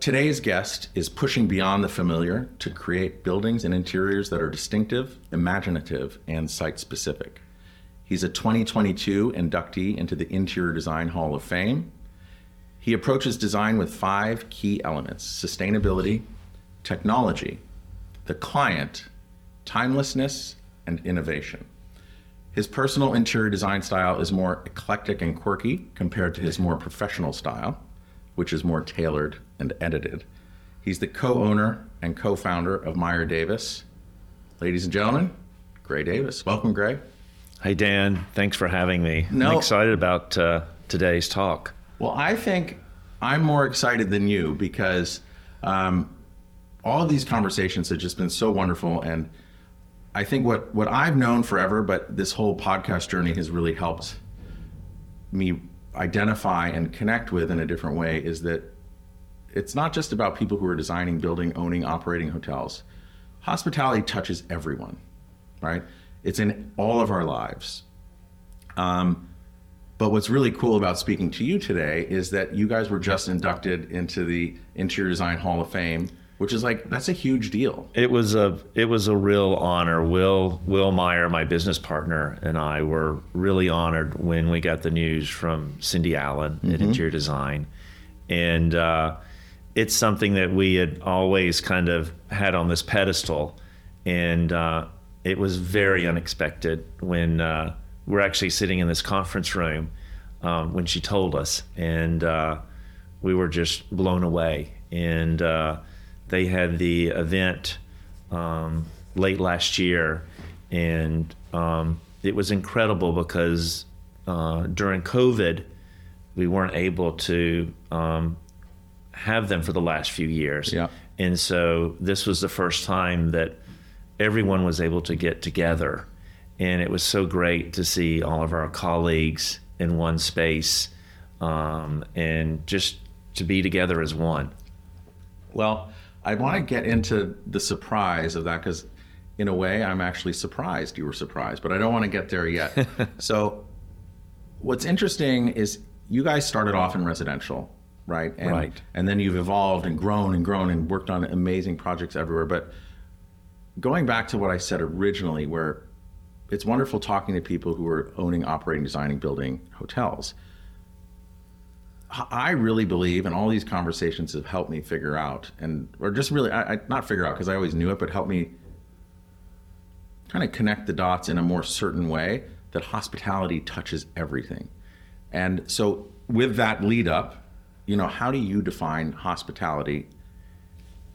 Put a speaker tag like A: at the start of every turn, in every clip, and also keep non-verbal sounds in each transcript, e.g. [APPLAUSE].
A: Today's guest is pushing beyond the familiar to create buildings and interiors that are distinctive, imaginative, and site specific. He's a 2022 inductee into the Interior Design Hall of Fame. He approaches design with five key elements sustainability, technology, the client, timelessness, and innovation. His personal interior design style is more eclectic and quirky compared to his more professional style which is more tailored and edited. He's the co owner and co founder of Meyer Davis. Ladies and gentlemen, Gray Davis. Welcome, Gray.
B: Hey, Dan. Thanks for having me. No, I'm excited about uh, today's talk.
A: Well, I think I'm more excited than you because um, all of these conversations have just been so wonderful. And I think what, what I've known forever, but this whole podcast journey has really helped me identify and connect with in a different way is that it's not just about people who are designing, building, owning, operating hotels. Hospitality touches everyone, right? It's in all of our lives. Um, but what's really cool about speaking to you today is that you guys were just inducted into the Interior Design Hall of Fame which is like that's a huge deal.
B: It was a it was a real honor. Will Will Meyer, my business partner, and I were really honored when we got the news from Cindy Allen mm-hmm. at Interior Design, and uh, it's something that we had always kind of had on this pedestal, and uh, it was very unexpected when uh, we're actually sitting in this conference room um, when she told us, and uh, we were just blown away. And uh, they had the event um, late last year, and um, it was incredible because uh, during COVID, we weren't able to um, have them for the last few years.
A: Yeah.
B: And so this was the first time that everyone was able to get together. And it was so great to see all of our colleagues in one space um, and just to be together as one.
A: Well, I want to get into the surprise of that because, in a way, I'm actually surprised you were surprised, but I don't want to get there yet. [LAUGHS] so, what's interesting is you guys started off in residential, right?
B: And, right.
A: And then you've evolved and grown and grown and worked on amazing projects everywhere. But going back to what I said originally, where it's wonderful talking to people who are owning, operating, designing, building hotels I really believe, and all these conversations have helped me figure out, and or just really, I, I not figure out because I always knew it, but help me kind of connect the dots in a more certain way that hospitality touches everything. And so, with that lead up, you know, how do you define hospitality?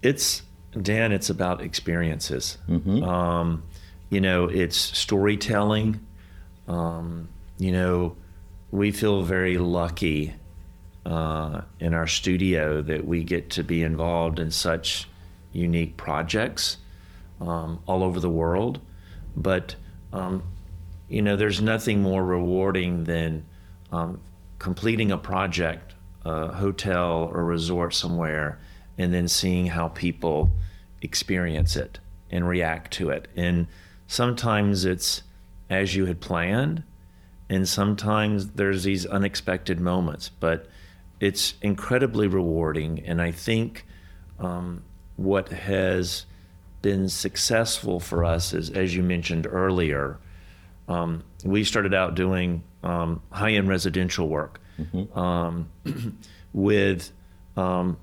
B: It's Dan. It's about experiences. Mm-hmm. Um, you know, it's storytelling. Um, you know, we feel very lucky uh, in our studio that we get to be involved in such unique projects um, all over the world. But, um, you know, there's nothing more rewarding than um, completing a project, a hotel or resort somewhere, and then seeing how people experience it and react to it. And sometimes it's as you had planned, and sometimes there's these unexpected moments. But it's incredibly rewarding. And I think um, what has been successful for us is, as you mentioned earlier, um, we started out doing um, high end residential work mm-hmm. Um, [CLEARS THROAT] with um,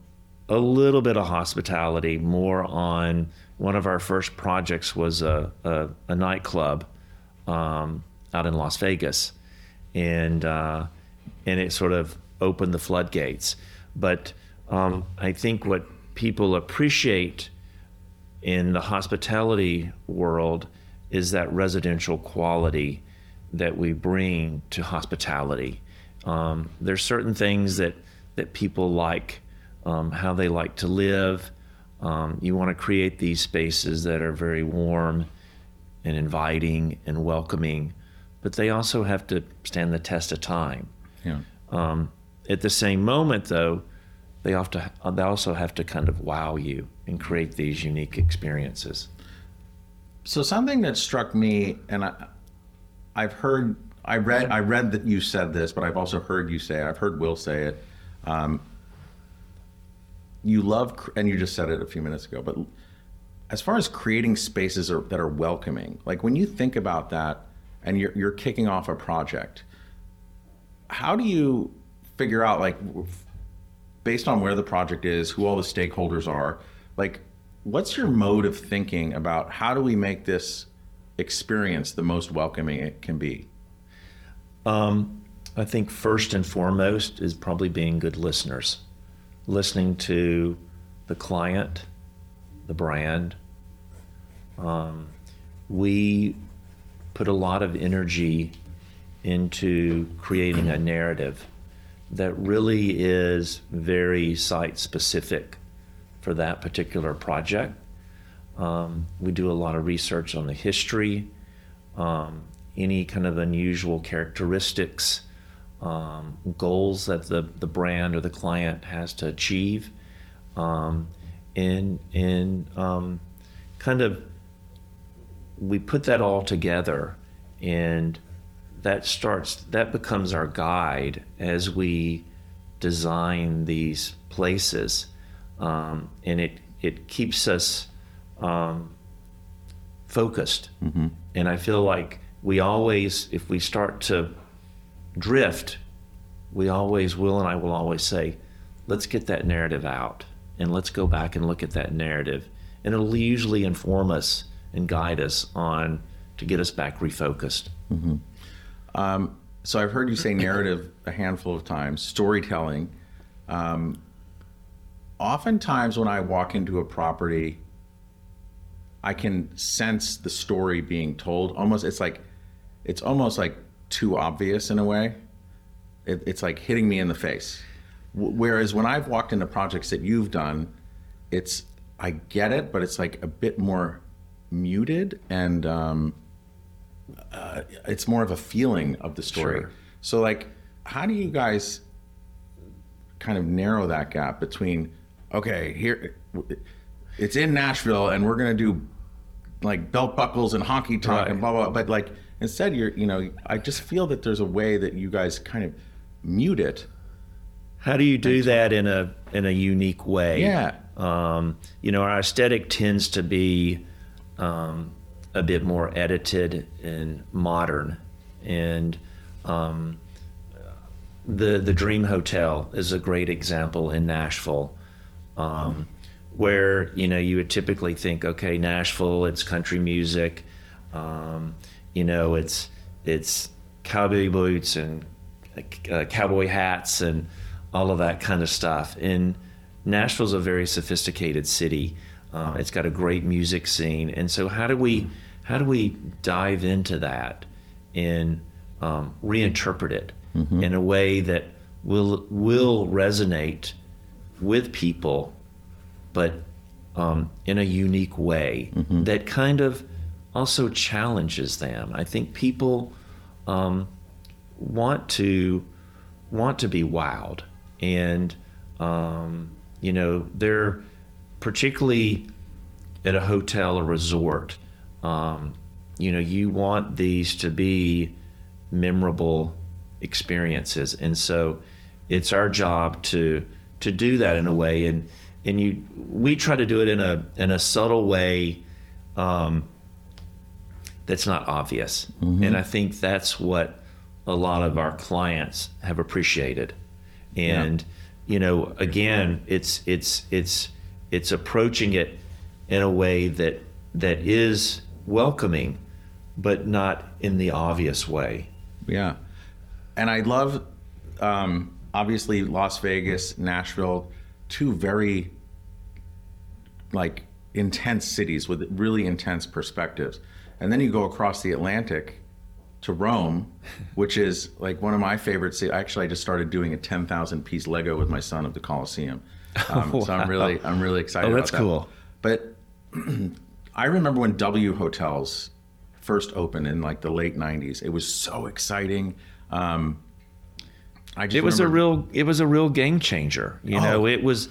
B: a little bit of hospitality, more on one of our first projects was a, a, a nightclub um, out in Las Vegas. And, uh, and it sort of opened the floodgates. But um, I think what people appreciate in the hospitality world is that residential quality that we bring to hospitality. Um, there's certain things that that people like, um, how they like to live. Um, you want to create these spaces that are very warm and inviting and welcoming, but they also have to stand the test of time.
A: Yeah.
B: Um, at the same moment, though, they, have to, they also have to kind of wow you and create these unique experiences.
A: So something that struck me, and I, I've heard, I read, I read that you said this, but I've also heard you say it. I've heard Will say it. Um, you love, and you just said it a few minutes ago, but as far as creating spaces are, that are welcoming, like when you think about that, and you're you're kicking off a project, how do you figure out like, based on where the project is, who all the stakeholders are, like what's your mode of thinking about how do we make this experience the most welcoming it can be?
B: Um, I think first and foremost is probably being good listeners, listening to the client, the brand. Um, we put a lot of energy into creating a narrative that really is very site specific for that particular project. Um, we do a lot of research on the history, um, any kind of unusual characteristics, um, goals that the, the brand or the client has to achieve, um, and, and um, kind of we put that all together and that starts that becomes our guide as we design these places um, and it it keeps us um, focused. Mm-hmm. And I feel like we always, if we start to drift, we always will, and I will always say, let's get that narrative out and let's go back and look at that narrative. And it'll usually inform us and guide us on to get us back refocused.
A: Mm-hmm. Um, so I've heard you say narrative a handful of times, storytelling. Um, oftentimes when I walk into a property, I can sense the story being told. Almost, it's like, it's almost like too obvious in a way. It, it's like hitting me in the face. W- whereas when I've walked into projects that you've done, it's I get it, but it's like a bit more muted and um, uh, it's more of a feeling of the story. Sure. So, like, how do you guys kind of narrow that gap between okay, here it's in Nashville and we're gonna do like belt buckles and honky tonk right. and blah blah. But like instead, you're you know, I just feel that there's a way that you guys kind of mute it.
B: How do you do that in a in a unique way?
A: Yeah.
B: Um, you know, our aesthetic tends to be um, a bit more edited and modern, and um, the the Dream Hotel is a great example in Nashville um, where you know you would typically think, okay, Nashville, it's country music, um, you know, it's it's cowboy boots and uh, cowboy hats and all of that kind of stuff. And Nashville's a very sophisticated city. Uh, it's got a great music scene, and so how do we how do we dive into that and um, reinterpret it mm-hmm. in a way that will will resonate with people, but um, in a unique way mm-hmm. that kind of also challenges them. I think people um, want to want to be wowed, and um, you know they're particularly at a hotel or resort. Um, you know, you want these to be memorable experiences, and so it's our job to to do that in a way and and you we try to do it in a in a subtle way um, that's not obvious mm-hmm. and i think that's what a lot of our clients have appreciated and yeah. you know again it's it's it's it's approaching it in a way that that is welcoming but not in the obvious way
A: yeah and i love um, obviously Las Vegas, Nashville, two very like intense cities with really intense perspectives. And then you go across the Atlantic to Rome, [LAUGHS] which is like one of my favorite cities. Actually, I just started doing a 10,000 piece Lego with my son of the Colosseum. [LAUGHS] Um, wow. So I'm really, I'm really excited.
B: Oh, that's
A: that.
B: cool.
A: But [CLEARS THROAT] I remember when W Hotels first opened in like the late '90s. It was so exciting. Um,
B: I it was remember, a real it was a real game changer. You oh. know, it was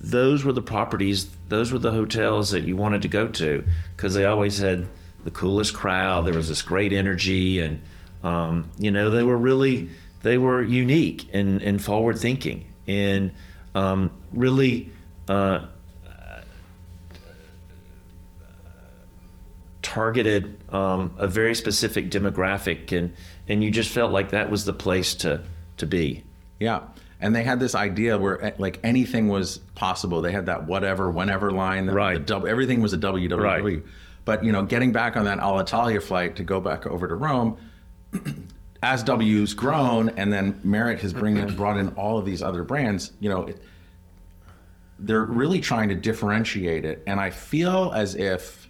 B: those were the properties, those were the hotels that you wanted to go to because they always had the coolest crowd. There was this great energy, and um, you know they were really they were unique and, and forward thinking and um, really uh, targeted um, a very specific demographic and and you just felt like that was the place to to be.
A: Yeah. And they had this idea where eh, like anything was possible. They had that whatever, whenever line.
B: Right.
A: The, everything was a WWE. Right. But you know, getting back on that Alitalia flight to go back over to Rome, [CLEARS THROAT] as W's grown, and then Marriott has bring in, brought in all of these other brands. You know, it, they're really trying to differentiate it, and I feel as if,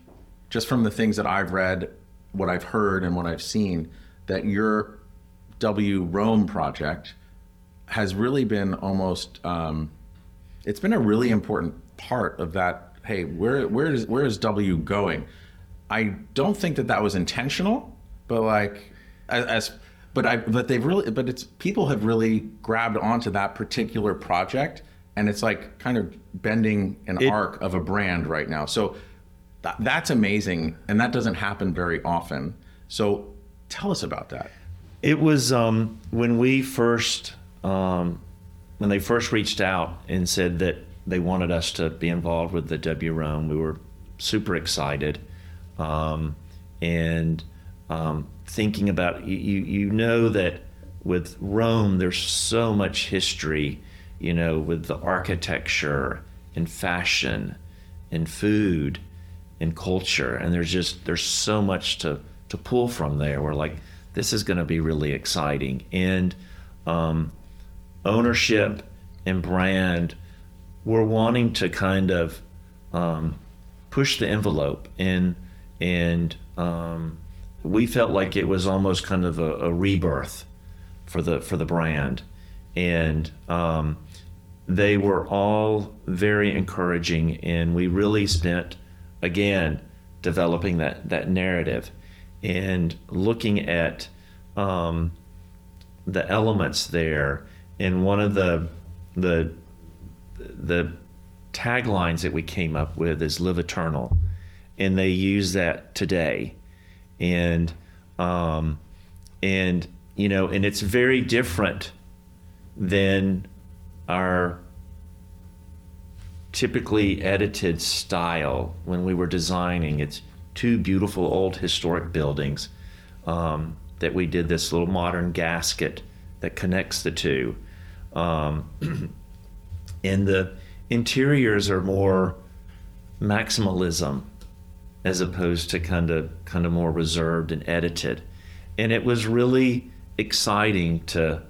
A: just from the things that I've read, what I've heard, and what I've seen, that your W Rome project has really been almost. Um, it's been a really important part of that. Hey, where where is where is W going? I don't think that that was intentional, but like as, but I but they've really but it's people have really grabbed onto that particular project and it's like kind of bending an it, arc of a brand right now. So th- that's amazing and that doesn't happen very often. So tell us about that.
B: It was um, when we first um, when they first reached out and said that they wanted us to be involved with the W Rome, we were super excited. Um, and um, thinking about you, you know that with Rome, there's so much history, you know, with the architecture and fashion and food and culture, and there's just there's so much to to pull from there. We're like, this is going to be really exciting, and um, ownership and brand, we're wanting to kind of um, push the envelope. And and um, we felt like it was almost kind of a, a rebirth for the for the brand, and um, they were all very encouraging, and we really spent again developing that that narrative and looking at um, the elements there. And one of the the the taglines that we came up with is "Live Eternal," and they use that today and um, and you know, and it's very different than our typically edited style when we were designing. It's two beautiful old historic buildings um, that we did this little modern gasket that connects the two. Um, [CLEARS THROAT] and the interiors are more maximalism as opposed to kind of kind of more reserved and edited. And it was really exciting to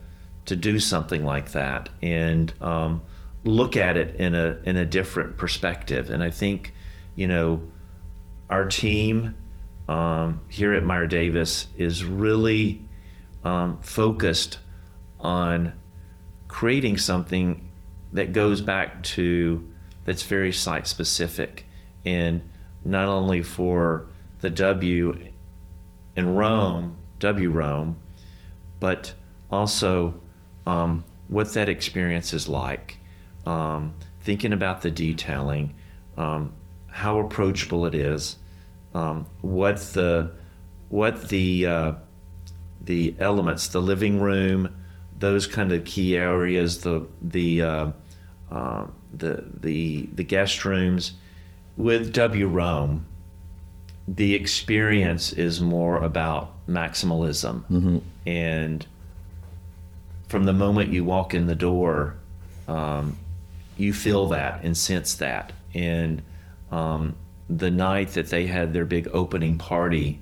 B: to do something like that and um, look at it in a in a different perspective. And I think, you know, our team um, here at Meyer Davis is really um, focused on creating something that goes back to that's very site specific and not only for the W in Rome, W Rome, but also um, what that experience is like. Um, thinking about the detailing, um, how approachable it is, um, what the what the uh, the elements, the living room, those kind of key areas, the the uh, uh, the the the guest rooms with W Rome, the experience is more about maximalism. Mm-hmm. And from the moment you walk in the door, um, you feel that and sense that. And um, the night that they had their big opening party,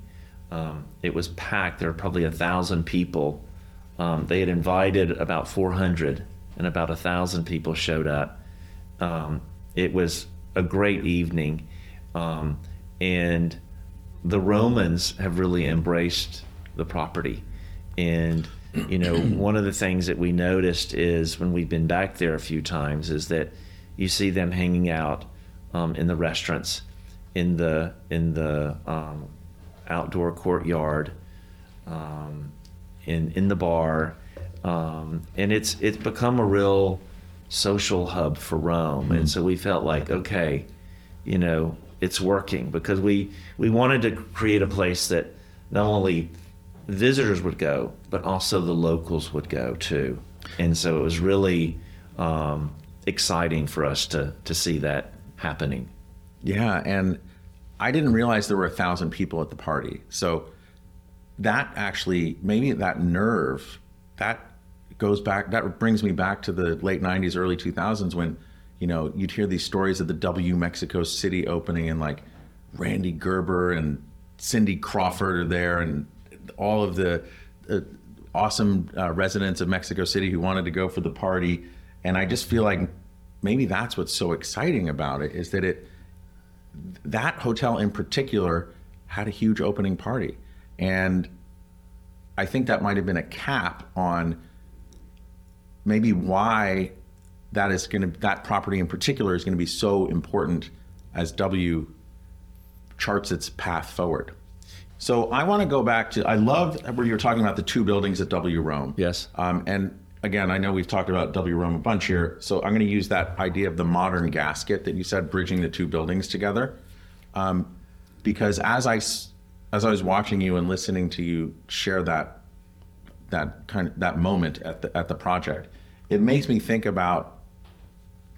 B: um, it was packed. There were probably a thousand people. Um, they had invited about 400, and about a thousand people showed up. Um, it was a great evening. Um, and the Romans have really embraced the property. And, you know, [CLEARS THROAT] one of the things that we noticed is when we've been back there a few times is that you see them hanging out um, in the restaurants, in the, in the, um, outdoor courtyard, um, in in the bar, um, and it's it's become a real social hub for Rome. And so we felt like, okay, you know, it's working because we we wanted to create a place that not only visitors would go, but also the locals would go too. And so it was really um, exciting for us to to see that happening.
A: Yeah, and I didn't realize there were a thousand people at the party. So that actually, maybe that nerve, that goes back. That brings me back to the late '90s, early 2000s when, you know, you'd hear these stories of the W Mexico City opening and like Rande Gerber and Cindy Crawford are there, and all of the uh, awesome uh, residents of Mexico City who wanted to go for the party. And I just feel like maybe that's what's so exciting about it is that it that hotel in particular had a huge opening party and i think that might have been a cap on maybe why that is going to that property in particular is going to be so important as w charts its path forward. So i want to go back to i love where you're talking about the two buildings at w rome.
B: Yes.
A: um, and again, I know we've talked about W Rome a bunch here, so I'm going to use that idea of the modern gasket that you said, bridging the two buildings together, um, because as I as I was watching you and listening to you share that that kind of that moment at the at the project, it makes me think about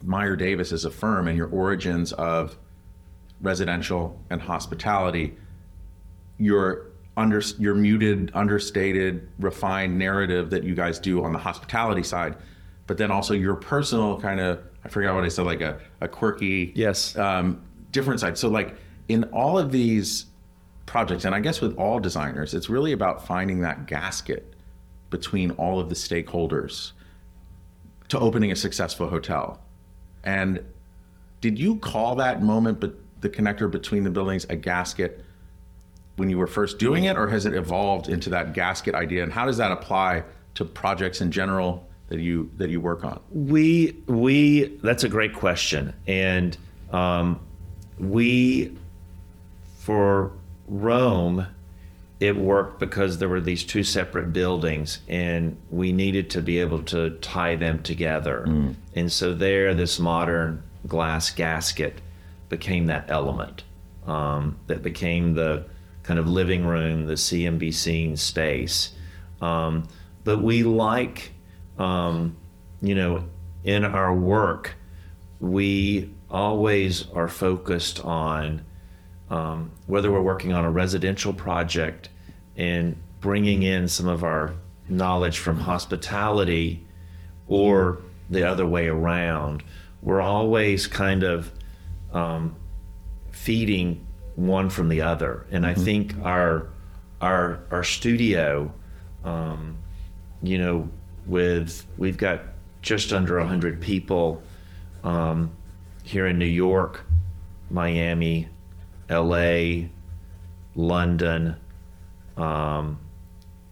A: Meyer Davis as a firm and your origins of residential and hospitality your under your muted, understated, refined narrative that you guys do on the hospitality side, but then also your personal kind of I forgot what I said, like a, a quirky
B: Yes.
A: um, different side. So like in all of these projects, and I guess with all designers, it's really about finding that gasket between all of the stakeholders to opening a successful hotel. And did you call that moment, but the connector between the buildings, a gasket? when you were first doing it, or has it evolved into that gasket idea? And how does that apply to projects in general that you that you work on?
B: We we that's a great question, and um, we for Rome, it worked because there were these two separate buildings, and we needed to be able to tie them together. And so there, this modern glass gasket became that element um, that became the kind of living room, the be seen space. Um, but we like um, you know, in our work, we always are focused on um, whether we're working on a residential project and bringing in some of our knowledge from hospitality or the other way around. We're always kind of um, feeding one from the other, and I think our our our studio, um, you know, with we've got just under hundred people um, here in New York, Miami, L.A., London, um,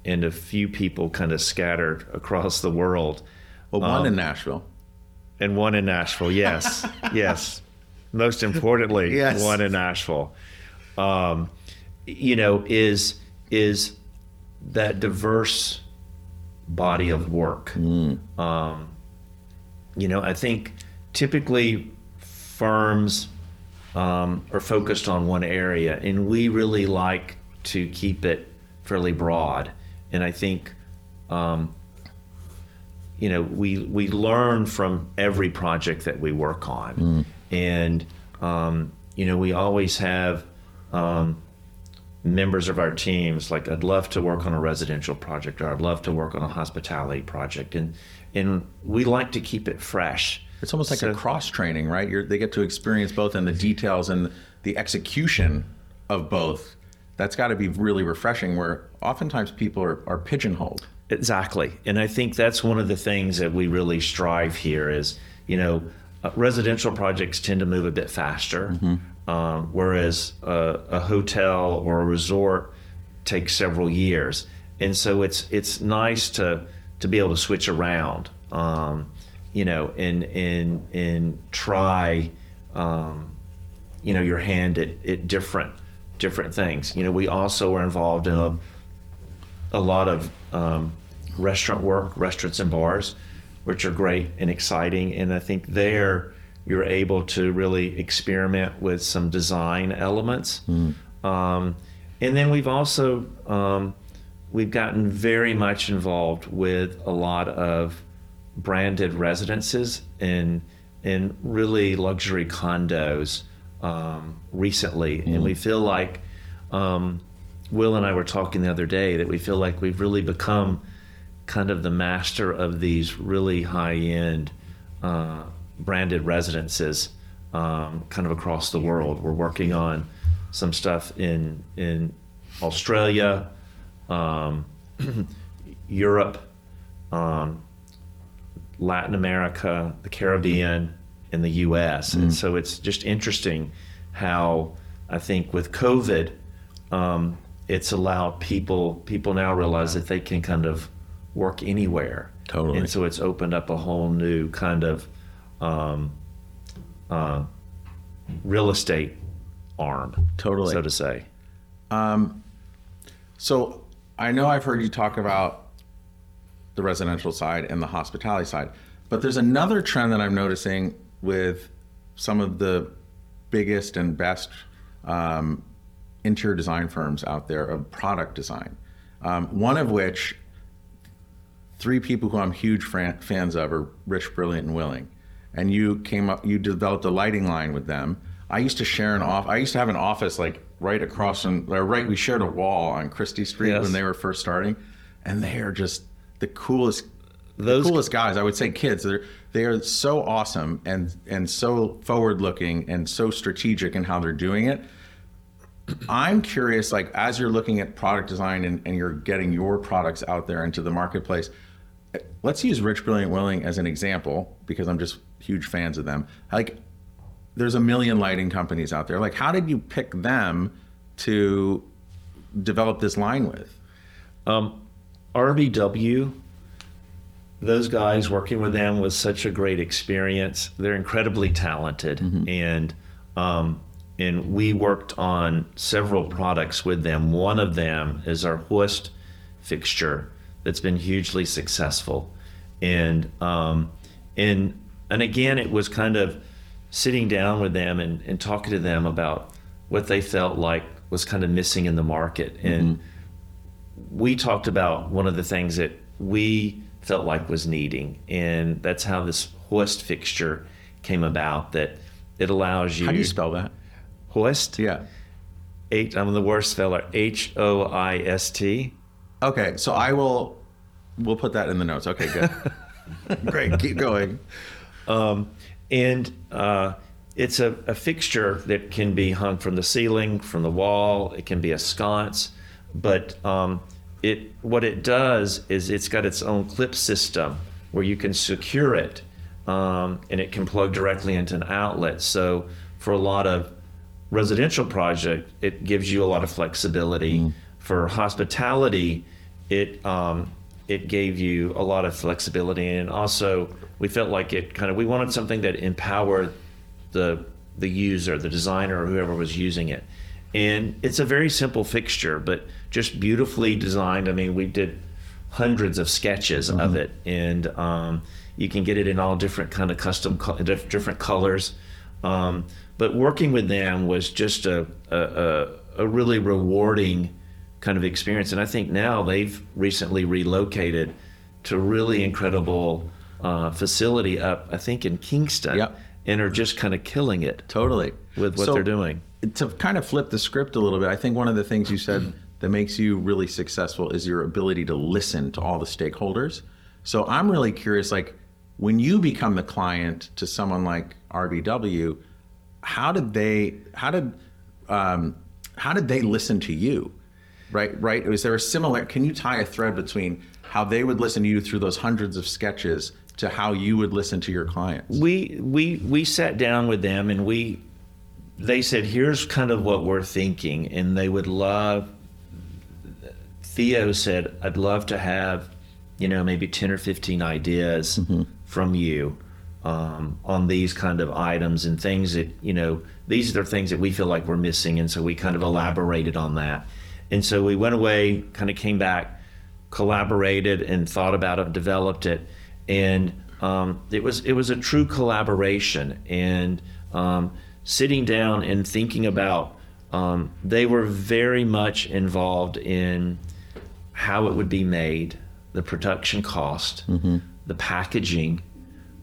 B: and a few people kind of scattered across the world,
A: Well, one in Nashville.
B: and one in Nashville. Yes, [LAUGHS] yes. Most importantly,
A: Yes.
B: one in Nashville. Um, you know, is is that diverse body of work. Um, you know, I think typically firms um, are focused on one area, and we really like to keep it fairly broad. And I think, um, you know, we we learn from every project that we work on, and um, you know, we always have um, members of our teams like I'd love to work on a residential project or I'd love to work on a hospitality project, and and we like to keep it fresh.
A: It's almost like a cross training, right? You're, they get to experience both in the details and the execution of both. That's got to be really refreshing. Where oftentimes people are, are pigeonholed.
B: Exactly. And I think that's one of the things that we really strive here is, you know, uh, residential projects tend to move a bit faster, um, whereas uh, a hotel or a resort takes several years. And so it's it's nice to to be able to switch around, um, you know, and and and try, um, you know, your hand at, at different different things. You know, we also are involved in a, a lot of um, restaurant work, restaurants and bars, which are great and exciting. And I think there you're able to really experiment with some design elements. Um, and then we've also um, we've gotten very much involved with a lot of branded residences in in really luxury condos um, recently, and we feel like um, Will and I were talking the other day that we feel like we've really become kind of the master of these really high end uh, branded residences um, kind of across the world. We're working on some stuff in in Australia, um, [CLEARS THROAT] Europe, um, Latin America, the Caribbean, and the U.S. And so it's just interesting how I think with COVID, um, it's allowed people people now realize that they can kind of work anywhere.
A: Totally.
B: And so it's opened up a whole new kind of um, uh, real estate arm,
A: Totally.
B: so to say.
A: So I know I've heard you talk about the residential side and the hospitality side, but there's another trend that I'm noticing with some of the biggest and best um, interior design firms out there of product design. Um, one of which, three people who I'm huge fran- fans of are Rich, Brilliant, and Willing. And you came up, you developed a lighting line with them. I used to share an off. I used to have an office like right across from, or right. We shared a wall on Chrystie Street
B: Yes.
A: when they were first starting, and they are just the coolest,
B: Those-
A: the coolest guys. I would say kids. They're they are so awesome and and so forward looking and so strategic in how they're doing it. I'm curious, like as you're looking at product design and, and you're getting your products out there into the marketplace, let's use Rich Brilliant Willing as an example because I'm just huge fans of them. Like there's a million lighting companies out there. Like how did you pick them to develop this line with?
B: Um, RBW, those guys working with them was such a great experience. They're incredibly talented, and um, and we worked on several products with them. One of them is our hoist fixture that's been hugely successful, and um, and and again, it was kind of sitting down with them and, and talking to them about what they felt like was kind of missing in the market. And we talked about one of the things that we felt like was needing, and that's how this hoist fixture came about. That it allows you.
A: How do you spell that?
B: hoist?
A: Yeah.
B: H. I'm the worst speller. H O I S T.
A: Okay, so I will we'll put that in the notes. Okay, good. [LAUGHS] Great, keep going.
B: and uh, it's a, a fixture that can be hung from the ceiling, from the wall. It can be a sconce, but um, it what it does is it's got its own clip system where you can secure it, um, and it can plug directly into an outlet. So for a lot of residential project, it gives you a lot of flexibility. For hospitality, it um, it gave you a lot of flexibility, and also we felt like it kind of we wanted something that empowered the the user, the designer, or whoever was using it. And it's a very simple fixture, but just beautifully designed. I mean, we did hundreds of sketches of it, and um, you can get it in all different kind of custom, co- different colors. Um, but working with them was just a, a, a, a really rewarding kind of experience. And I think now they've recently relocated to a really incredible uh, facility up, I think, in Kingston,
A: Yep.
B: and are just kind of killing it
A: Totally.
B: with what
A: So,
B: they're doing.
A: To kind of flip the script a little bit, I think one of the things you said that makes you really successful is your ability to listen to all the stakeholders. So I'm really curious, like when you become the client to someone like RBW, how did they how did um, how did they listen to you? Right, right. Was there a similar? Can you tie a thread between how they would listen to you through those hundreds of sketches to how you would listen to your clients?
B: we we we sat down with them and we they said here's kind of what we're thinking and they would love theo said i'd love to have you know maybe 10 or 15 ideas from you um, on these kind of items and things that you know these are the things that we feel like we're missing, and so we kind of elaborated on that. And so we went away, kind of came back, collaborated, and thought about it, developed it, and um, it was it was a true collaboration. And um, sitting down and thinking about, um, they were very much involved in how it would be made, the production cost, the packaging,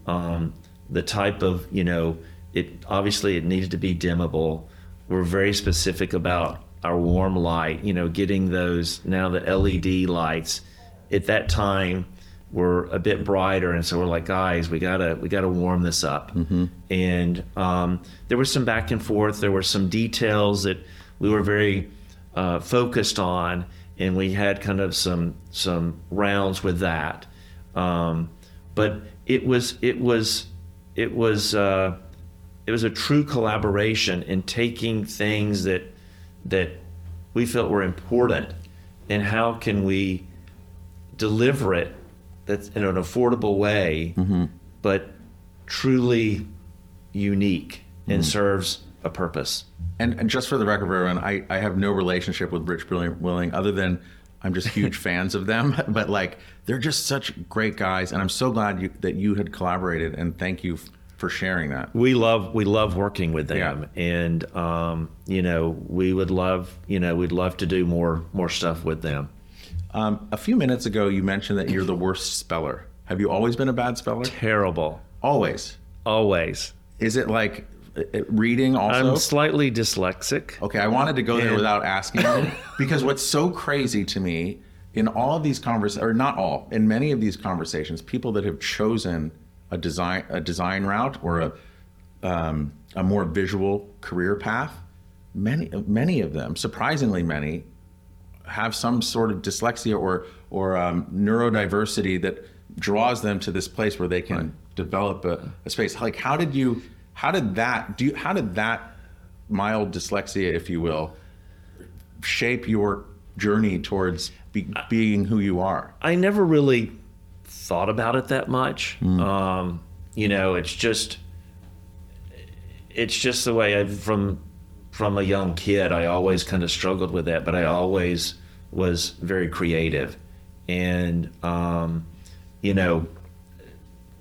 B: um, the type of you know it obviously it needed to be dimmable. We're very specific about our warm light, you know, getting those now the LED lights at that time were a bit brighter, and so we're like, guys, we gotta we gotta warm this up. And um, there was some back and forth. There were some details that we were very uh, focused on, and we had kind of some some rounds with that. Um, but it was it was it was uh, it was a true collaboration in taking things that that we felt were important and how can we deliver it that's in an affordable way but truly unique and serves a purpose
A: And, and just for the record, everyone, I, I have no relationship with Rich Brilliant Willing other than I'm just huge [LAUGHS] fans of them. [LAUGHS] But like, they're just such great guys, and I'm so glad you, that you had collaborated. And thank you f- for sharing that.
B: we love we love working with them and um, you know we would love you know we'd love to do more more stuff with them
A: Um, a few minutes ago, you mentioned that you're the worst speller. Have you always been a bad speller?
B: terrible
A: Always.
B: always
A: Is it like uh, uh, reading also?
B: i'm slightly dyslexic
A: Okay, I wanted to go there
B: And-
A: without asking you [LAUGHS] because what's so crazy to me in all of these conversations, or not all, in many of these conversations, people that have chosen a design a design route or a um, a more visual career path, many many of them, surprisingly many, have some sort of dyslexia or or um, neurodiversity that draws them to this place where they can develop a, a space. Like, how did you? How did that? Do you? How did that mild dyslexia, if you will, shape your journey towards be, being who you are?
B: I never really thought about it that much. Um, you know, it's just it's just the way I from from a young kid. I always kind of struggled with that, but I always was very creative, and um, you know,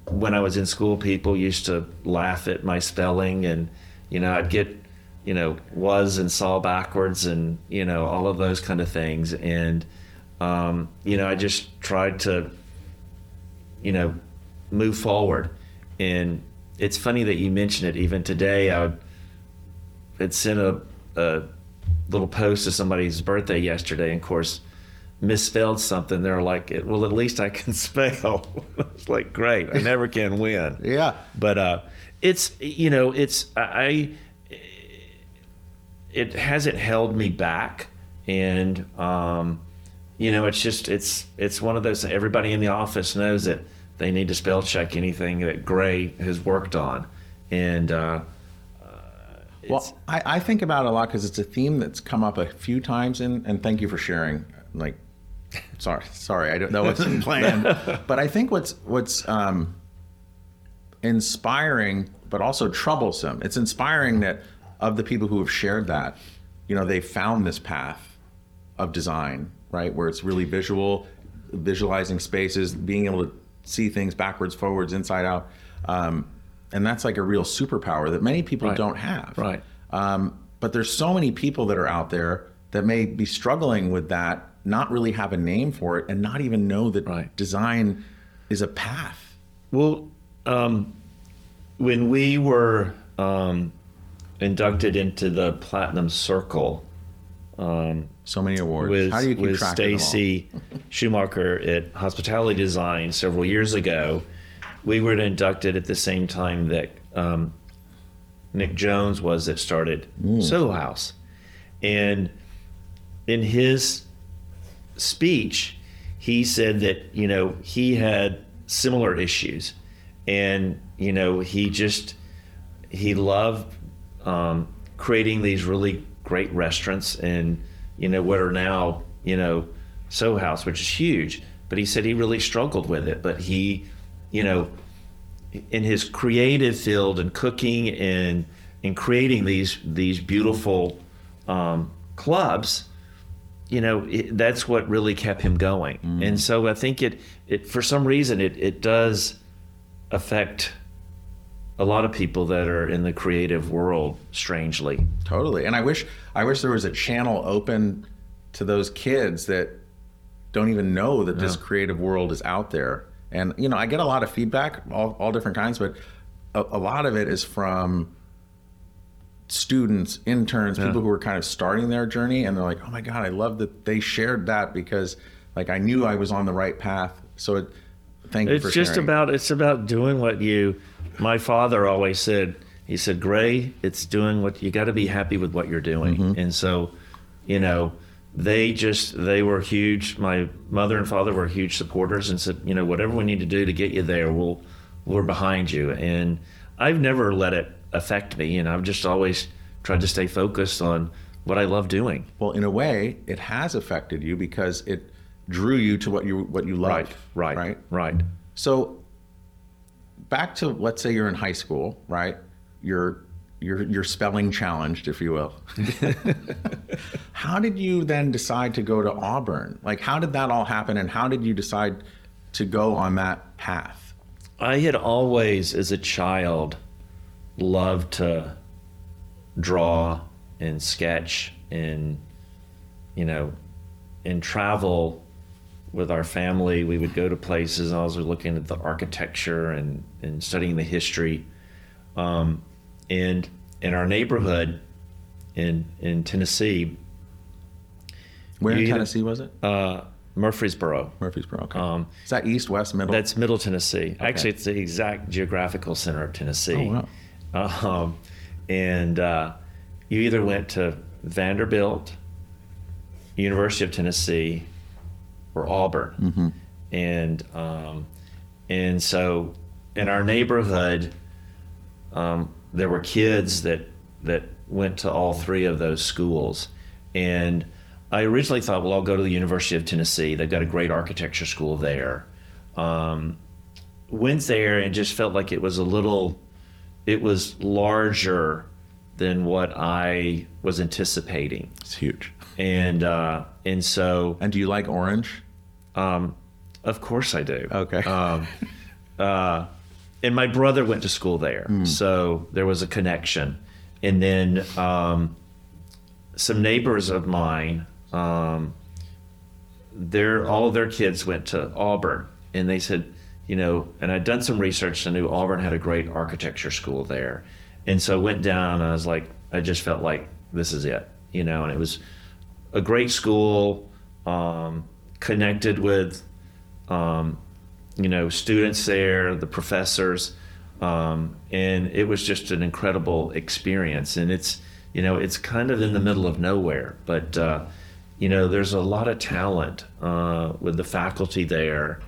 B: when I was in school, people used to laugh at my spelling, and you know, I'd get you know was and saw backwards, and you know all of those kind of things, and um, you know, I just tried to you know move forward, and it's funny that you mention it. Even today, I had sent a, a little post to somebody's birthday yesterday, and of course misspelled something. They're like, "Well, at least I [LAUGHS] can spell." [LAUGHS] it's like, great. I never can win. [LAUGHS]
A: Yeah.
B: But uh, it's you know, it's I. It hasn't held me back, and um, you know, it's just it's it's one of those. Everybody in the office knows that they need to spell check anything that Gray has worked on, and uh,
A: Well, I, I think about it a lot because it's a theme that's come up a few times, and, and thank you for sharing. Like, sorry, [LAUGHS] sorry, I don't, know what's in planned. [LAUGHS] but I think what's what's um, inspiring, but also troublesome. It's inspiring that of the people who have shared that, you know, they found this path of design, right, where it's really visual, visualizing spaces, being able to see things backwards, forwards, inside out. Um, and that's like a real superpower that many people
B: Right.
A: don't have.
B: Right.
A: Um, but there's so many people that are out there that may be struggling with that, not really have a name for it, and not even know that
B: Right.
A: design is a path.
B: Well, um, when we were um, inducted into the Platinum Circle
A: So many awards.
B: with,
A: How do you keep
B: with
A: track of them all?
B: Stacy Shoemaker at Hospitality Design several years ago, we were inducted at the same time that um, Nick Jones was that started Soho House. And in his speech, he said that, you know, he had similar issues. And, you know, he just, he loved um, creating these really great restaurants and, you know, what are now, you know, Soho House, which is huge. But he said he really struggled with it. But he, you know, in his creative field and cooking and and creating these these beautiful um, clubs, you know, it, that's what really kept him going.
A: Mm.
B: And so I think it it for some reason it it does affect a lot of people that are in the creative world strangely.
A: Totally. And I wish I wish there was a channel open to those kids that don't even know that this creative world is out there. And you know, I get a lot of feedback, all, all different kinds, but a, a lot of it is from students, interns, people who are kind of starting their journey, and they're like, "Oh my god, I love that they shared that because like I knew I was on the right path." So it, thank you
B: It's just
A: sharing.
B: about it's about doing what you. My father always said. He said, "Gray, it's doing what you got to be happy with what you're doing."
A: Mm-hmm.
B: And so, you know, they just they were huge. My mother and father were huge supporters and said, "You know, whatever we need to do to get you there, we'll we're behind you." And I've never let it affect me, and I've just always tried to stay focused on what I love doing.
A: Well, in a way, it has affected you because it drew you to what you what you love.
B: right,
A: Right.
B: right. Right.
A: So back to let's say you're in high school, right? You're you're you're spelling challenged, if you will. [LAUGHS] how did you then decide to go to Auburn? Like how did that all happen and how did you decide to go on that path?
B: I had always, as a child, loved to draw and sketch and, you know, and travel with our family. We would go to places. I was looking at the architecture and, and studying the history. Um, and in our neighborhood in, in Tennessee,
A: Where in Tennessee was it?
B: uh, Murfreesboro,
A: Murfreesboro. Okay.
B: um,
A: Is that east, west, middle?
B: that's Middle Tennessee. Actually, it's the exact geographical center of Tennessee.
A: Oh, wow.
B: Um, and uh, you either went to Vanderbilt, University of Tennessee, or Auburn.
A: Mm-hmm.
B: And um, and so in our neighborhood, um, there were kids that that went to all three of those schools, and I originally thought, well, I'll go to the University of Tennessee. They've got a great architecture school there. Um, went there and just felt like it was a little, it was larger than what I was anticipating,
A: It's huge.
B: and uh, and so
A: And do you like orange?
B: um, of course I do.
A: Okay.
B: Um, uh, and my brother went to school there, so there was a connection. And then um, some neighbors of mine, um, their all of their kids went to Auburn, and they said, you know, and I'd done some research. I knew Auburn had a great architecture school there, and so I went down. And I was like, I just felt like this is it, you know, and it was a great school, um, connected with um, you know, students there, the professors, um, and it was just an incredible experience. And it's, you know, it's kind of in the middle of nowhere, but uh, you know, there's a lot of talent uh, with the faculty there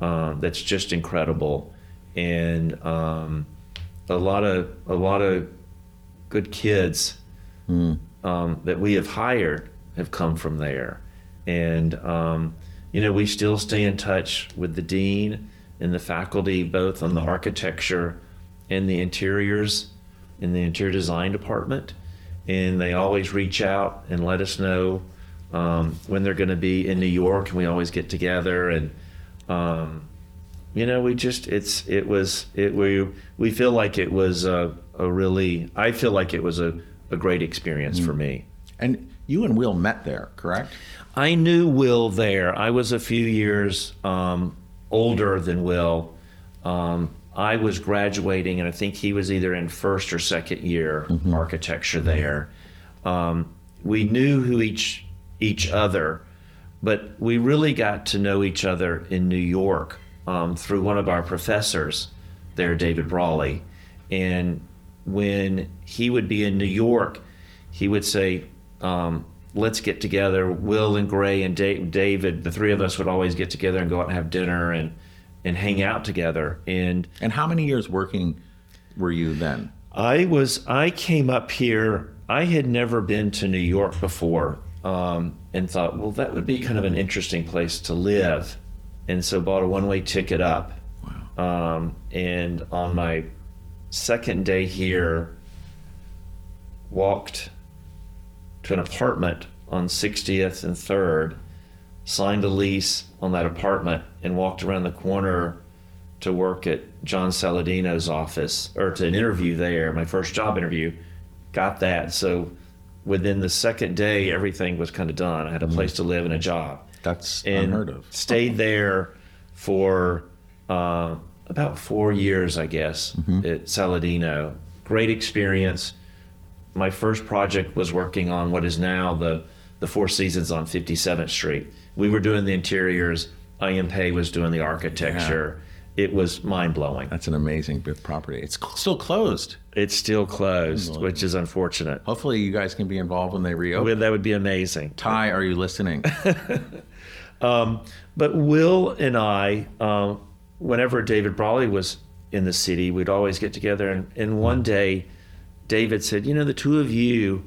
B: uh, that's just incredible, and um, a lot of a lot of good kids um, that we have hired have come from there. And, um, you know, we still stay in touch with the dean and the faculty, both on the architecture and the interiors in the interior design department. And they always reach out and let us know um, when they're going to be in New York, and we always get together. And, um, you know, we just it's it was it we we feel like it was a, a really I feel like it was a, a great experience for me.
A: And you and Will met there, correct?
B: I knew Will there. I was a few years um, older than Will. Um, I was graduating, and I think he was either in first or second year architecture there. Um, we knew who each each other, but we really got to know each other in New York um, through one of our professors there, David Brawley. And when he would be in New York, he would say, um, "Let's get together." Will and Gray and Da- David, the three of us would always get together and go out and have dinner and and hang out together. And
A: And how many years working were you then?
B: I was I came up here. I had never been to New York before, um, and thought, well, that would be kind of an interesting place to live, and so bought a one-way ticket up.
A: Wow.
B: Um, and on my second day here, walked to an apartment on 60th and 3rd, signed a lease on that apartment, and walked around the corner to work at John Saladino's office or to an interview there, my first job interview. Got that. So within the second day, everything was kind of done. I had a place to live and a job.
A: That's
B: And
A: unheard of.
B: Stayed there for uh, about four years, I guess, at Saladino. Great experience. My first project was working on what is now the the Four Seasons on 57th Street. We were doing the interiors. I.M. Pei was doing the architecture. It was mind blowing.
A: That's an amazing property. It's cl- still closed.
B: It's still closed, which is unfortunate.
A: Hopefully, you guys can be involved when they reopen.
B: Well, That would be amazing.
A: Ty, are you listening? [LAUGHS]
B: But Will and I, um, whenever David Brawley was in the city, we'd always get together. And, and one day, David said, You know, the two of you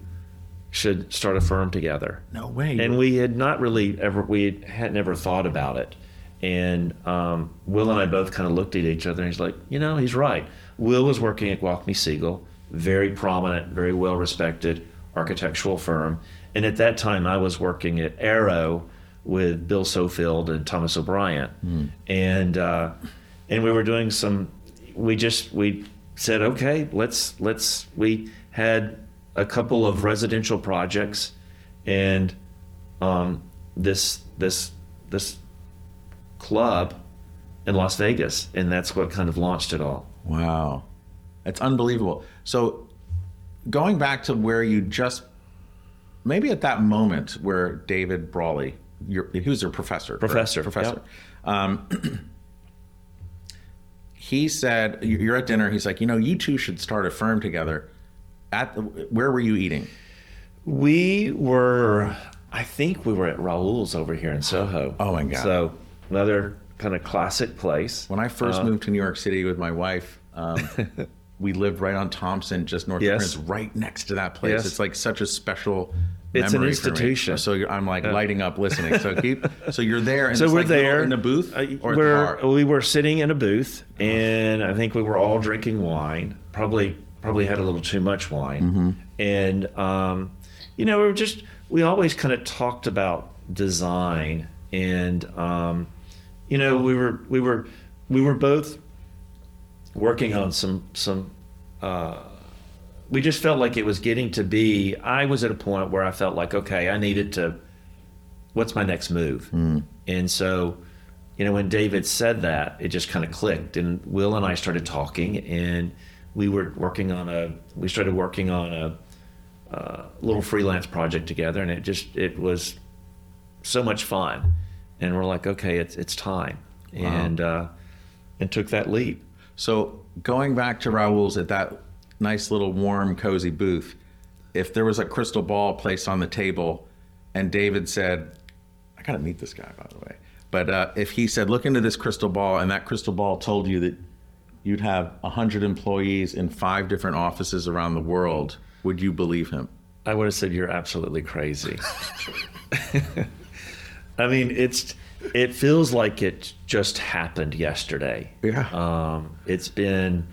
B: should start a firm together.
A: No way.
B: And we had not really ever, we had never thought about it. And um, Will and I both kind of looked at each other and he's like, You know, he's right. Will was working at Gwathmey Siegel, very prominent, very well respected architectural firm. And at that time, I was working at Aero with Bill Sofield and Thomas O'Brien, and uh, and we were doing some. We just we said, okay, let's let's. We had a couple of residential projects, and um, this this this club in Las Vegas, and that's what kind of launched it all.
A: Wow. That's unbelievable. So, going back to where you just, maybe at that moment where David Brawley, you're, he was your professor.
B: Professor,
A: Professor. Um, [CLEARS THROAT] he said, you- you're at dinner. He's like, you know, you two should start a firm together. At the, where were you eating?
B: We were, I think we were at Raoul's over here in Soho.
A: Oh my God.
B: So another kind of classic place.
A: When I first moved to New York City with my wife, um, [LAUGHS] we lived right on Thompson, just north
B: Yes.
A: of Prince, right next to that place.
B: Yes.
A: It's like such a special.
B: It's an
A: memory for me.
B: institution.
A: So you're- I'm like lighting up listening. So keep. So you're there, and
B: So we're
A: like
B: there
A: in a booth
B: Uh,
A: or at
B: we're,
A: the bar.
B: We were sitting in a booth, and I think we were all drinking wine. Probably, probably had a little too much wine,
A: Mm-hmm.
B: and um, you know, we were just we always kind of talked about design, and um, you know, we were we were we were both working on some some. Uh, we just felt like it was getting to be. I was at a point where I felt like, okay, I needed to what's my next move? And so, you know, when David said that, it just kind of clicked. And Will and I started talking, and we were working on a. We started working on a, uh little freelance project together, and it just it was so much fun. And we're like, okay, it's it's time, and uh, and took that leap.
A: So going back to Raoul's at that nice little warm, cozy booth, if there was a crystal ball placed on the table, and David said, "I gotta meet this guy, by the way," but uh, if he said, "Look into this crystal ball," and that crystal ball told you that you'd have hundred employees in five different offices around the world, would you believe him?
B: I would have said you're absolutely crazy. [LAUGHS] I mean, it's it feels like it just happened yesterday.
A: Yeah.
B: Um, it's been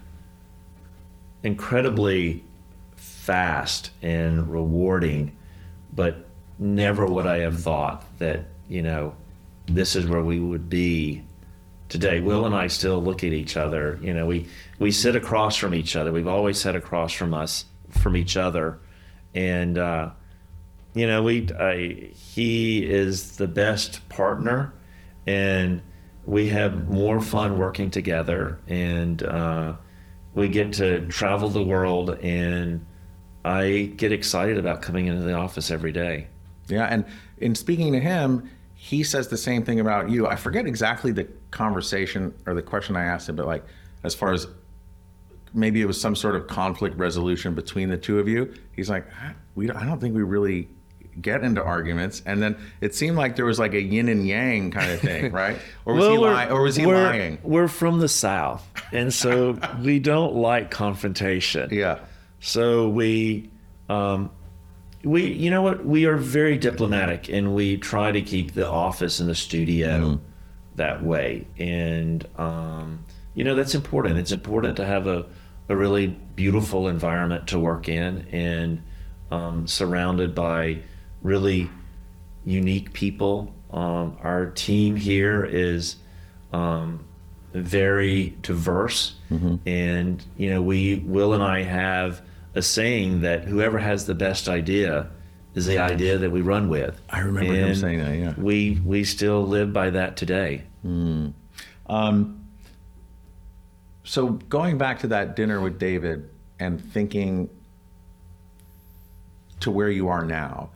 B: incredibly fast and rewarding, but never would I have thought that you know this is where we would be today. Will and I still look at each other. You know, we we sit across from each other. We've always sat across from us from each other, and uh, you know, we I, he is the best partner, and we have more fun working together, and uh, we get to travel the world, and I get excited about coming into the office every day.
A: Yeah, and in speaking to him, he says the same thing about you. I forget exactly the conversation or the question I asked him, but like as far as maybe it was some sort of conflict resolution between the two of you. He's like, "Ah, we I don't think we really get into arguments. And then it seemed like there was like a yin and yang kind of thing, [LAUGHS] right? Or was he lying? Or was he
B: we're-
A: lying?
B: We're from the South, and so [LAUGHS] we don't like confrontation.
A: Yeah.
B: So we, um, we, you know what? We are very diplomatic, and we try to keep the office and the studio that way. And um, you know that's important. It's important to have a a really beautiful environment to work in and um, surrounded by really unique people. Um, our team here is um, very diverse, and you know we Will and I have a saying that whoever has the best idea is the idea that we run with.
A: I remember him
B: And
A: saying that, yeah.
B: we we still live by that today.
A: So going back to that dinner with David and thinking to where you are now,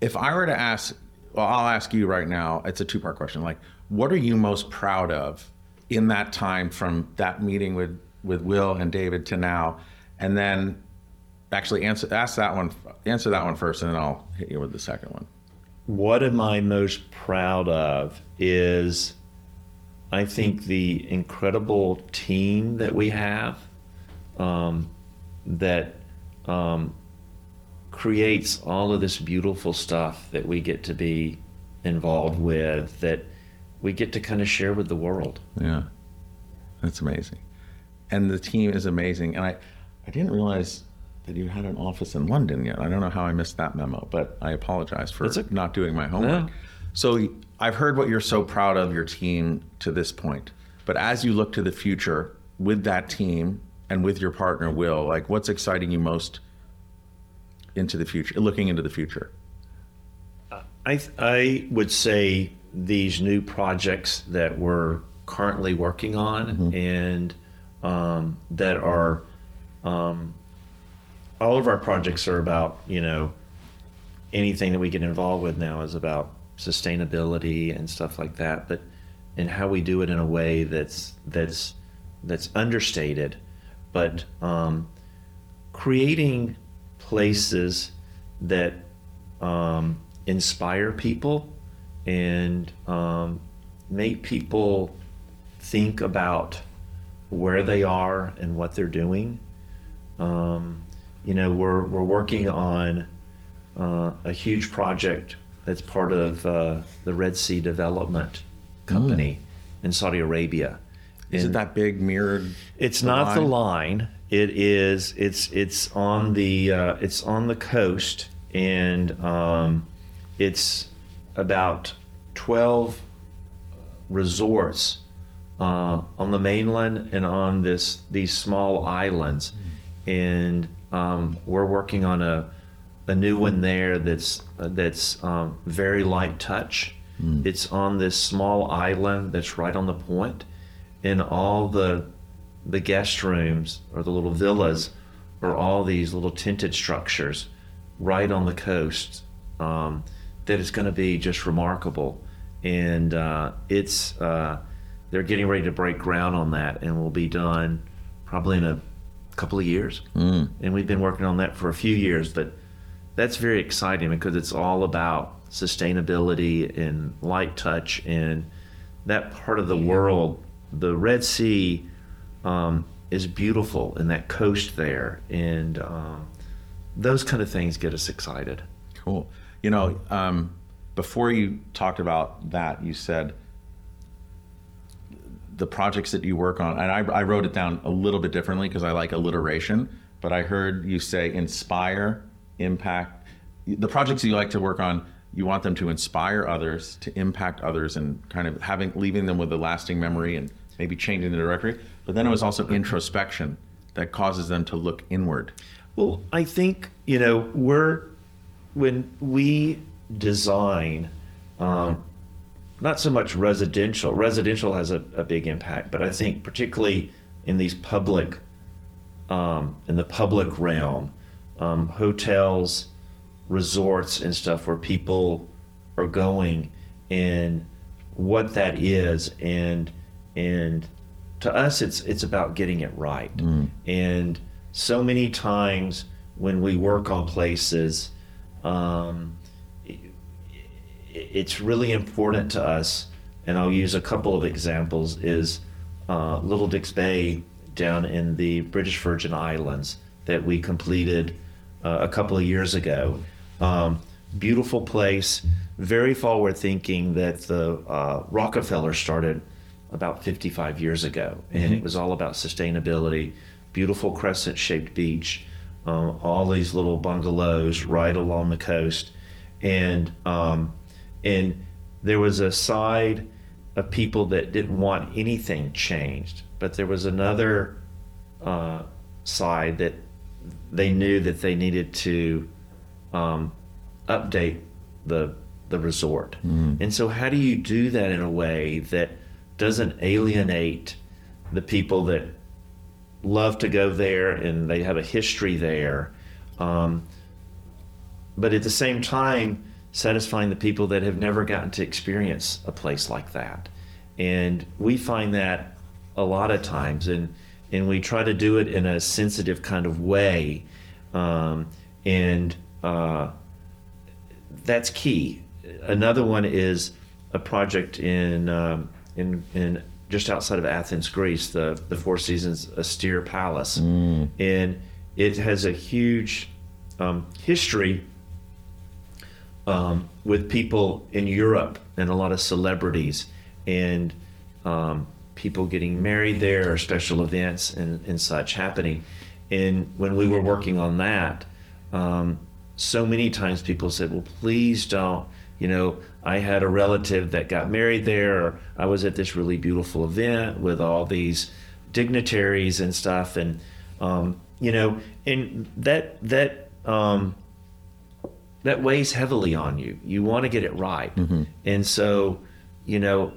A: if I were to ask, well, I'll ask you right now. It's a two-part question. Like, what are you most proud of in that time from that meeting with with Will and David to now? And then actually answer ask that one answer that one first, and then I'll hit you with the second one.
B: What am I most proud of is I think the incredible team that we have um, that um, creates all of this beautiful stuff that we get to be involved with that we get to kind of share with the world.
A: Yeah, that's amazing, and the team is amazing. And I, I didn't realize that you had an office in London yet. I don't know how I missed that memo, but I apologize for
B: okay.
A: not doing my homework.
B: No.
A: So I've heard what you're so proud of your team to this point, but as you look to the future with that team and with your partner Will, like what's exciting you most into the future, looking into the future?
B: I, I would say these new projects that we're currently working on and um, that are um, all of our projects are about you know anything that we get involved with now is about sustainability and stuff like that but and how we do it in a way that's that's that's understated but um, creating places that um, inspire people and um, make people think about where they are and what they're doing. Um, you know, we're we're working on uh, a huge project that's part of uh, the Red Sea Development Company in Saudi Arabia.
A: Is it that big mirrored?
B: it's
A: the
B: not the
A: line?
B: line. It is. It's it's on the uh, it's on the coast, and um, it's about twelve resorts uh, on the mainland and on this these small islands, and um, we're working on a a new one there that's that's um, very light touch. It's on this small island that's right on the point, and all the the guest rooms or the little villas are all these little tinted structures right on the coast um, that is going to be just remarkable. And uh, it's uh, they're getting ready to break ground on that, and will be done probably in a couple of years. Mm. And we've been working on that for a few years, but that's very exciting because it's all about sustainability and light touch and that part of the world. The Red Sea um, is beautiful and that coast there, and um, those kind of things get us excited.
A: Cool. You know, um, before you talked about that, you said the projects that you work on, and I, I wrote it down a little bit differently because I like alliteration, but I heard you say inspire, impact. The projects you like to work on, you want them to inspire others, to impact others, and kind of having leaving them with a lasting memory and maybe changing the directory. But then it was also introspection that causes them to look inward.
B: Well, I think you know we're when we design, um, not so much residential. Residential has a, a big impact, but I think particularly in these public, um, in the public realm, um, hotels, resorts, and stuff where people are going, and what that is, and and to us, it's it's about getting it right. And so many times when we work on places, um, i- it's really important to us. And I'll use a couple of examples. Is uh, Little Dix Bay down in the British Virgin Islands that we completed uh, a couple of years ago. Um, beautiful place. very forward thinking that the uh, Rockefeller started about 55 years ago, and it was all about sustainability. Beautiful crescent-shaped beach, um, all these little bungalows right along the coast, and um, and there was a side of people that didn't want anything changed, but there was another uh, side that they knew that they needed to um, update the the resort. And so, how do you do that in a way that doesn't alienate the people that love to go there and they have a history there, um, but at the same time satisfying the people that have never gotten to experience a place like that? And we find that a lot of times, and and we try to do it in a sensitive kind of way, um, and uh, that's key. Another one is a project in um, in in just outside of Athens, Greece, the the Four Seasons Astir Palace, and it has a huge um, history um, with people in Europe and a lot of celebrities and um, people getting married there or special events and, and such happening. And when we were working on that, um, so many times people said, well, please don't, you know, I had a relative that got married there, or I was at this really beautiful event with all these dignitaries and stuff. And, um, you know, and that, that, um, that weighs heavily on you. You want to get it right. And so, you know,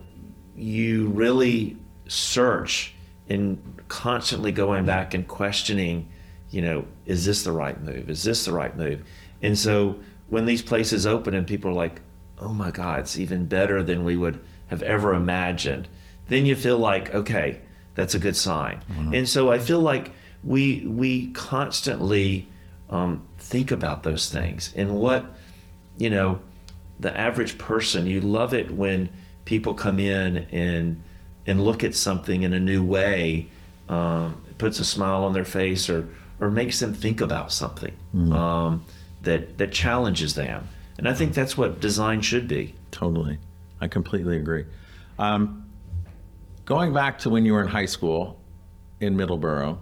B: you really search and constantly going back and questioning, you know, is this the right move? Is this the right move? And so when these places open and people are like, oh my God, it's even better than we would have ever imagined, then you feel like, okay, that's a good sign. And so I feel like we we constantly um, think about those things and what you know the average person you love it when people come in and and look at something in a new way um, puts a smile on their face or or makes them think about something um, that that challenges them and i think that's what design should be
A: Totally. I completely agree. Um, going back to when you were in high school in Middleborough,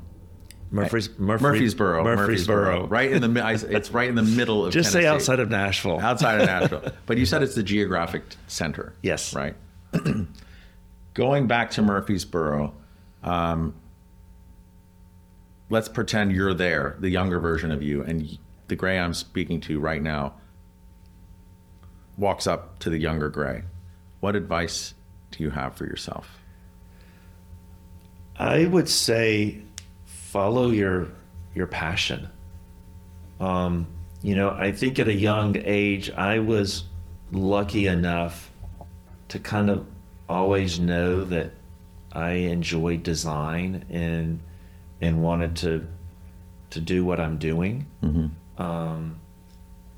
B: Murfrees,
A: Murfreesboro,
B: Murfreesboro,
A: right in the mi- I- it's right in the middle of
B: Just say outside of Nashville.
A: outside of [LAUGHS] Nashville. but you said it's the geographic center.
B: Yes.
A: Right. [CLEARS THROAT] Going back to Murfreesboro, um, let's pretend you're there, the younger version of you, and the Gray I'm speaking to right now walks up to the younger Gray. What advice do you have for yourself?
B: I would say follow your your passion. Um, you know, I think at a young age, I was lucky enough to kind of always know that I enjoyed design and and wanted to to do what I'm doing. Um,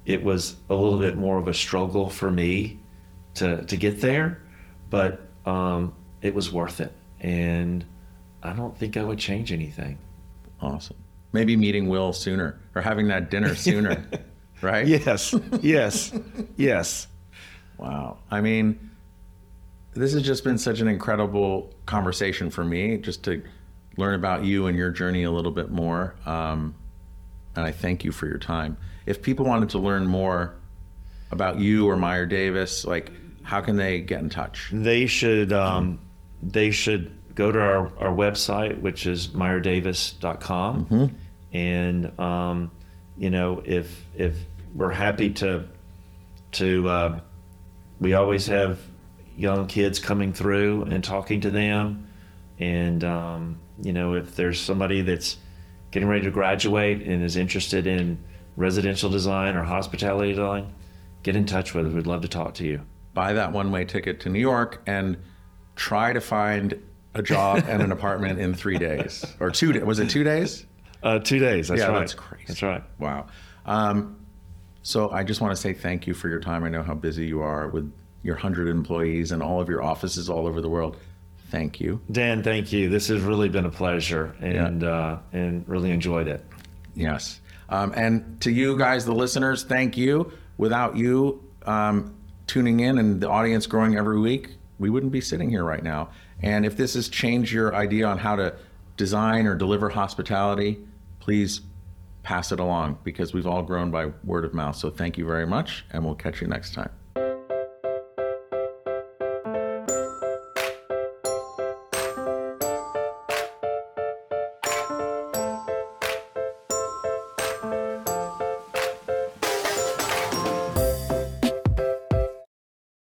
B: it was a little bit more of a struggle for me to to get there, but um, it was worth it, and I don't think I would change anything.
A: Awesome. Maybe meeting Will sooner or having that dinner [LAUGHS] sooner, right?
B: Yes, yes, yes.
A: Wow. I mean, this has just been such an incredible conversation for me, just to learn about you and your journey a little bit more. Um, and I thank you for your time. If people wanted to learn more about you or Meyer Davis, like, how can they get in touch?
B: They should um, they should go to our, our website, which is meyerdavis.com. And um, you know, if if we're happy to to uh, we always have young kids coming through and talking to them. And um, you know, if there's somebody that's getting ready to graduate and is interested in residential design or hospitality design, get in touch with us. We'd love to talk to you.
A: Buy that one way ticket to New York and try to find a job and an apartment in three days or two days. Was it two days?
B: Uh, two days. That's
A: Yeah,
B: right.
A: that's crazy.
B: That's right.
A: Wow. Um, so I just want to say thank you for your time. I know how busy you are with your 100 employees and all of your offices all over the world. Thank you.
B: Dan, thank you. This has really been a pleasure, and uh, and really enjoyed it.
A: Yes. Um, and to you guys, the listeners, thank you. Without you, um, tuning in and the audience growing every week, we wouldn't be sitting here right now. And if this has changed your idea on how to design or deliver hospitality, please pass it along because we've all grown by word of mouth. So thank you very much, and we'll catch you next time.